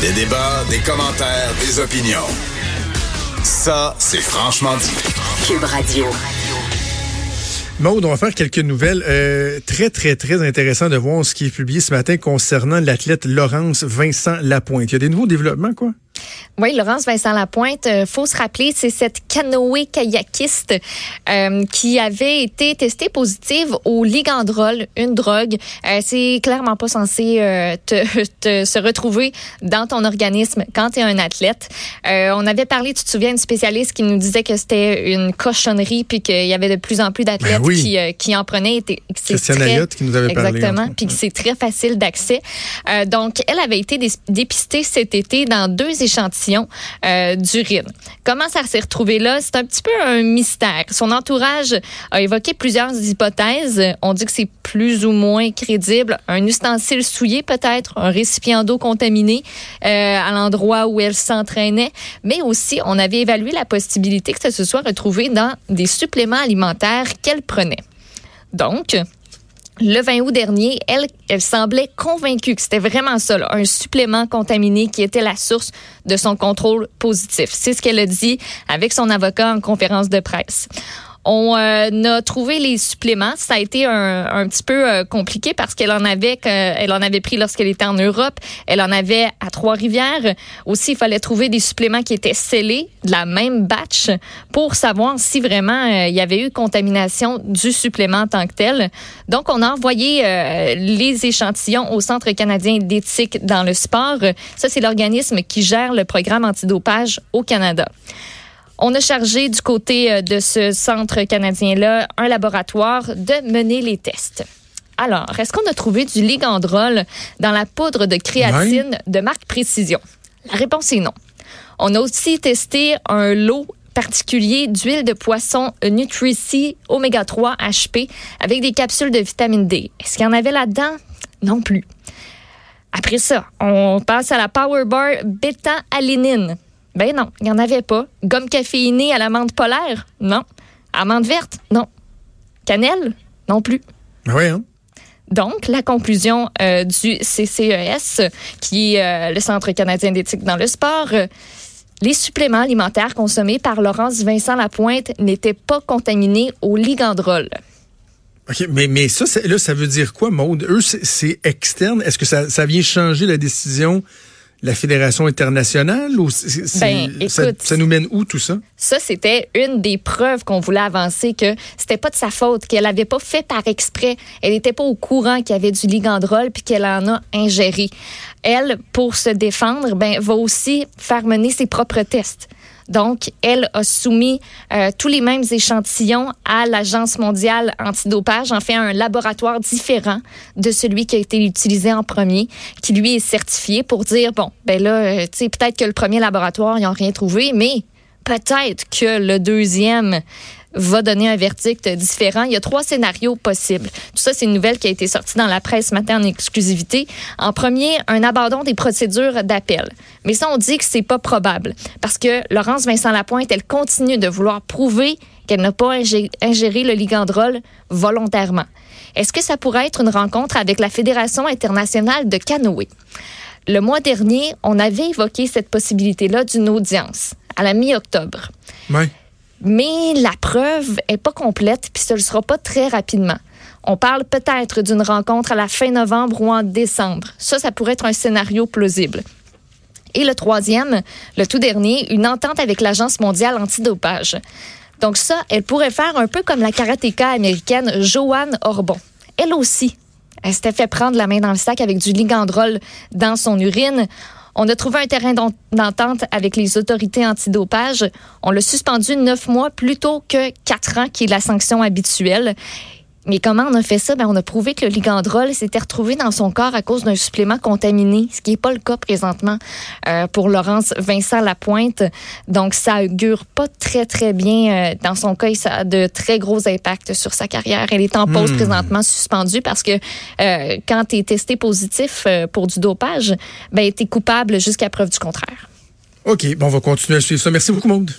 Des débats, des commentaires, des opinions. Ça, c'est franchement dit. Cube Radio. Maude, on va faire quelques nouvelles. Euh, très, très, très intéressant de voir ce qui est publié ce matin concernant l'athlète Laurence Vincent Lapointe. Il y a des nouveaux développements, quoi? Oui, Laurence Vincent Lapointe, euh, faut se rappeler, c'est cette canoë kayakiste euh, qui avait été testée positive au ligandrol, une drogue. Euh, c'est clairement pas censé euh, te, te, se retrouver dans ton organisme quand tu es un athlète. On avait parlé, tu te souviens, une spécialiste qui nous disait que c'était une cochonnerie puis qu'il y avait de plus en plus d'athlètes Ben oui. qui, qui en prenaient. Christiane très- qui nous avait parlé, Exactement, puis que c'est très facile d'accès. Donc, elle avait été dé- dépistée cet été dans deux échantillons euh, d'urine. Comment ça s'est retrouvé là? C'est un petit peu un mystère. Son entourage a évoqué plusieurs hypothèses. On dit que c'est plus ou moins crédible. Un ustensile souillé peut-être, un récipient d'eau contaminé euh, à l'endroit où elle s'entraînait. Mais aussi, on avait évalué la possibilité que ça se soit retrouvé dans des suppléments alimentaires qu'elle prenait. Donc, le 20 août dernier, elle, elle semblait convaincue que c'était vraiment ça, là, un supplément contaminé qui était la source de son contrôle positif. C'est ce qu'elle a dit avec son avocat en conférence de presse. On euh, a trouvé les suppléments. Ça a été un, un petit peu euh, compliqué parce qu'elle en avait, elle en avait pris lorsqu'elle était en Europe. Elle en avait à Trois-Rivières. Aussi, il fallait trouver des suppléments qui étaient scellés de la même batch pour savoir si vraiment euh, il y avait eu contamination du supplément en tant que tel. Donc, on a envoyé euh, les échantillons au Centre canadien d'éthique dans le sport. Ça, c'est l'organisme qui gère le programme antidopage au Canada. On a chargé du côté euh, de ce centre canadien-là un laboratoire de mener les tests. Alors, est-ce qu'on a trouvé du ligandrol dans la poudre de créatine de marque Précision? La réponse est non. On a aussi testé un lot particulier d'huile de poisson Nutrici Oméga 3 HP avec des capsules de vitamine D. Est-ce qu'il y en avait là-dedans? Non plus. Après ça, on passe à la Power Bar bêta-alénine. Ben non, il n'y en avait pas. Gomme caféinée à l'amande polaire? Non. Amande verte? Non. Cannelle? Non plus. Ben oui, hein? Donc, la conclusion euh, du CCES, qui est euh, le Centre canadien d'éthique dans le sport, euh, les suppléments alimentaires consommés par Laurence Vincent Lapointe n'étaient pas contaminés au ligandrol. OK, mais, mais ça, là, ça veut dire quoi, Maude? Eux, c'est- externe. Est-ce que ça, ça vient changer la décision la Fédération internationale ou Ben, ça, écoute. ça nous mène où tout ça? Ça, c'était une des preuves qu'on voulait avancer que c'était pas de sa faute, qu'elle avait pas fait par exprès. Elle n'était pas au courant qu'il y avait du ligandrol puis qu'elle en a ingéré. Elle, pour se défendre, ben, va aussi faire mener ses propres tests. Donc, elle a soumis euh, tous les mêmes échantillons à l'Agence mondiale antidopage, en fait un laboratoire différent de celui qui a été utilisé en premier, qui lui est certifié pour dire, bon, ben là, euh, tu sais, peut-être que le premier laboratoire, ils n'ont rien trouvé, mais peut-être que le deuxième va donner un verdict différent. Il y a trois scénarios possibles. Tout ça, c'est une nouvelle qui a été sortie dans la presse ce matin en exclusivité. En premier, un abandon des procédures d'appel. Mais ça, on dit que c'est pas probable parce que Laurence Vincent Lapointe, elle continue de vouloir prouver qu'elle n'a pas ingé- ingéré le ligandrol volontairement. Est-ce que ça pourrait être une rencontre avec la Fédération internationale de canoë? Le mois dernier, on avait évoqué cette possibilité-là d'une audience à la mi-octobre. Oui. Mais la preuve est pas complète, puis ce ne sera pas très rapidement. On parle peut-être d'une rencontre à la fin novembre ou en décembre. Ça, ça pourrait être un scénario plausible. Et le troisième, le tout dernier, une entente avec l'Agence mondiale antidopage. Donc ça, elle pourrait faire un peu comme la karatéka américaine Joanne Orbon. Elle aussi, elle s'était fait prendre la main dans le sac avec du ligandrol dans son urine. On a trouvé un terrain d'en- d'entente avec les autorités antidopage. On l'a suspendu neuf mois plutôt que quatre ans, qui est la sanction habituelle. Mais comment on a fait ça? Ben, on a prouvé que le ligandrol s'était retrouvé dans son corps à cause d'un supplément contaminé, ce qui n'est pas le cas présentement euh, pour Laurence Vincent Lapointe. Donc, ça augure pas très, très bien euh, dans son cas ça a de très gros impacts sur sa carrière. Elle est en pause présentement suspendue parce que euh, quand tu es testé positif pour du dopage, ben, tu es coupable jusqu'à preuve du contraire. OK, bon, on va continuer à suivre ça. Merci beaucoup, Maude.